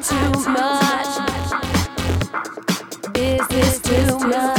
too much? Is this too much?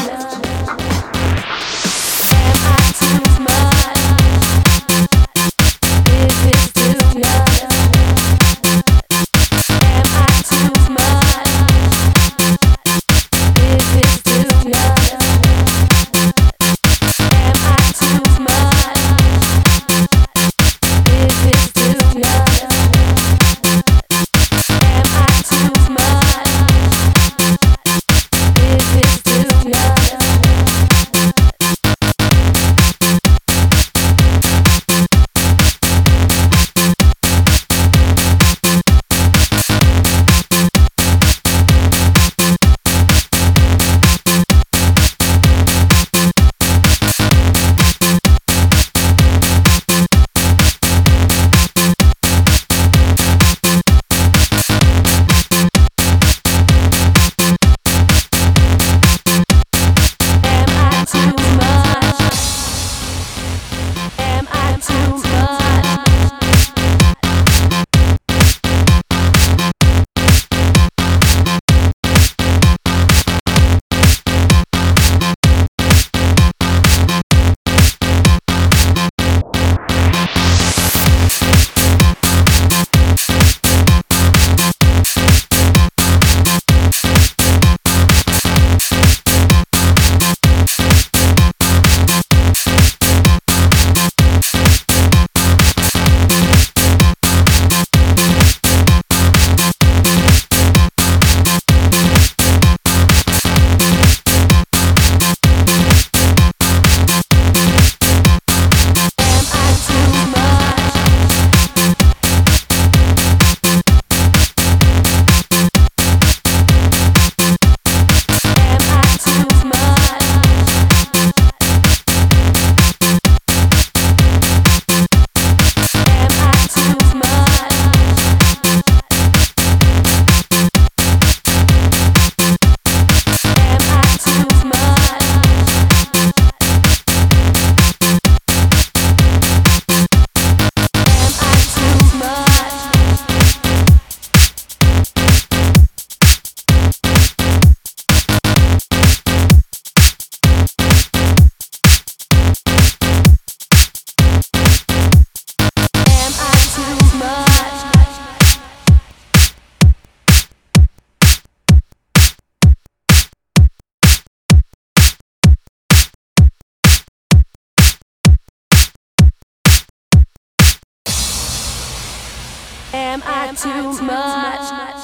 to Am I too much?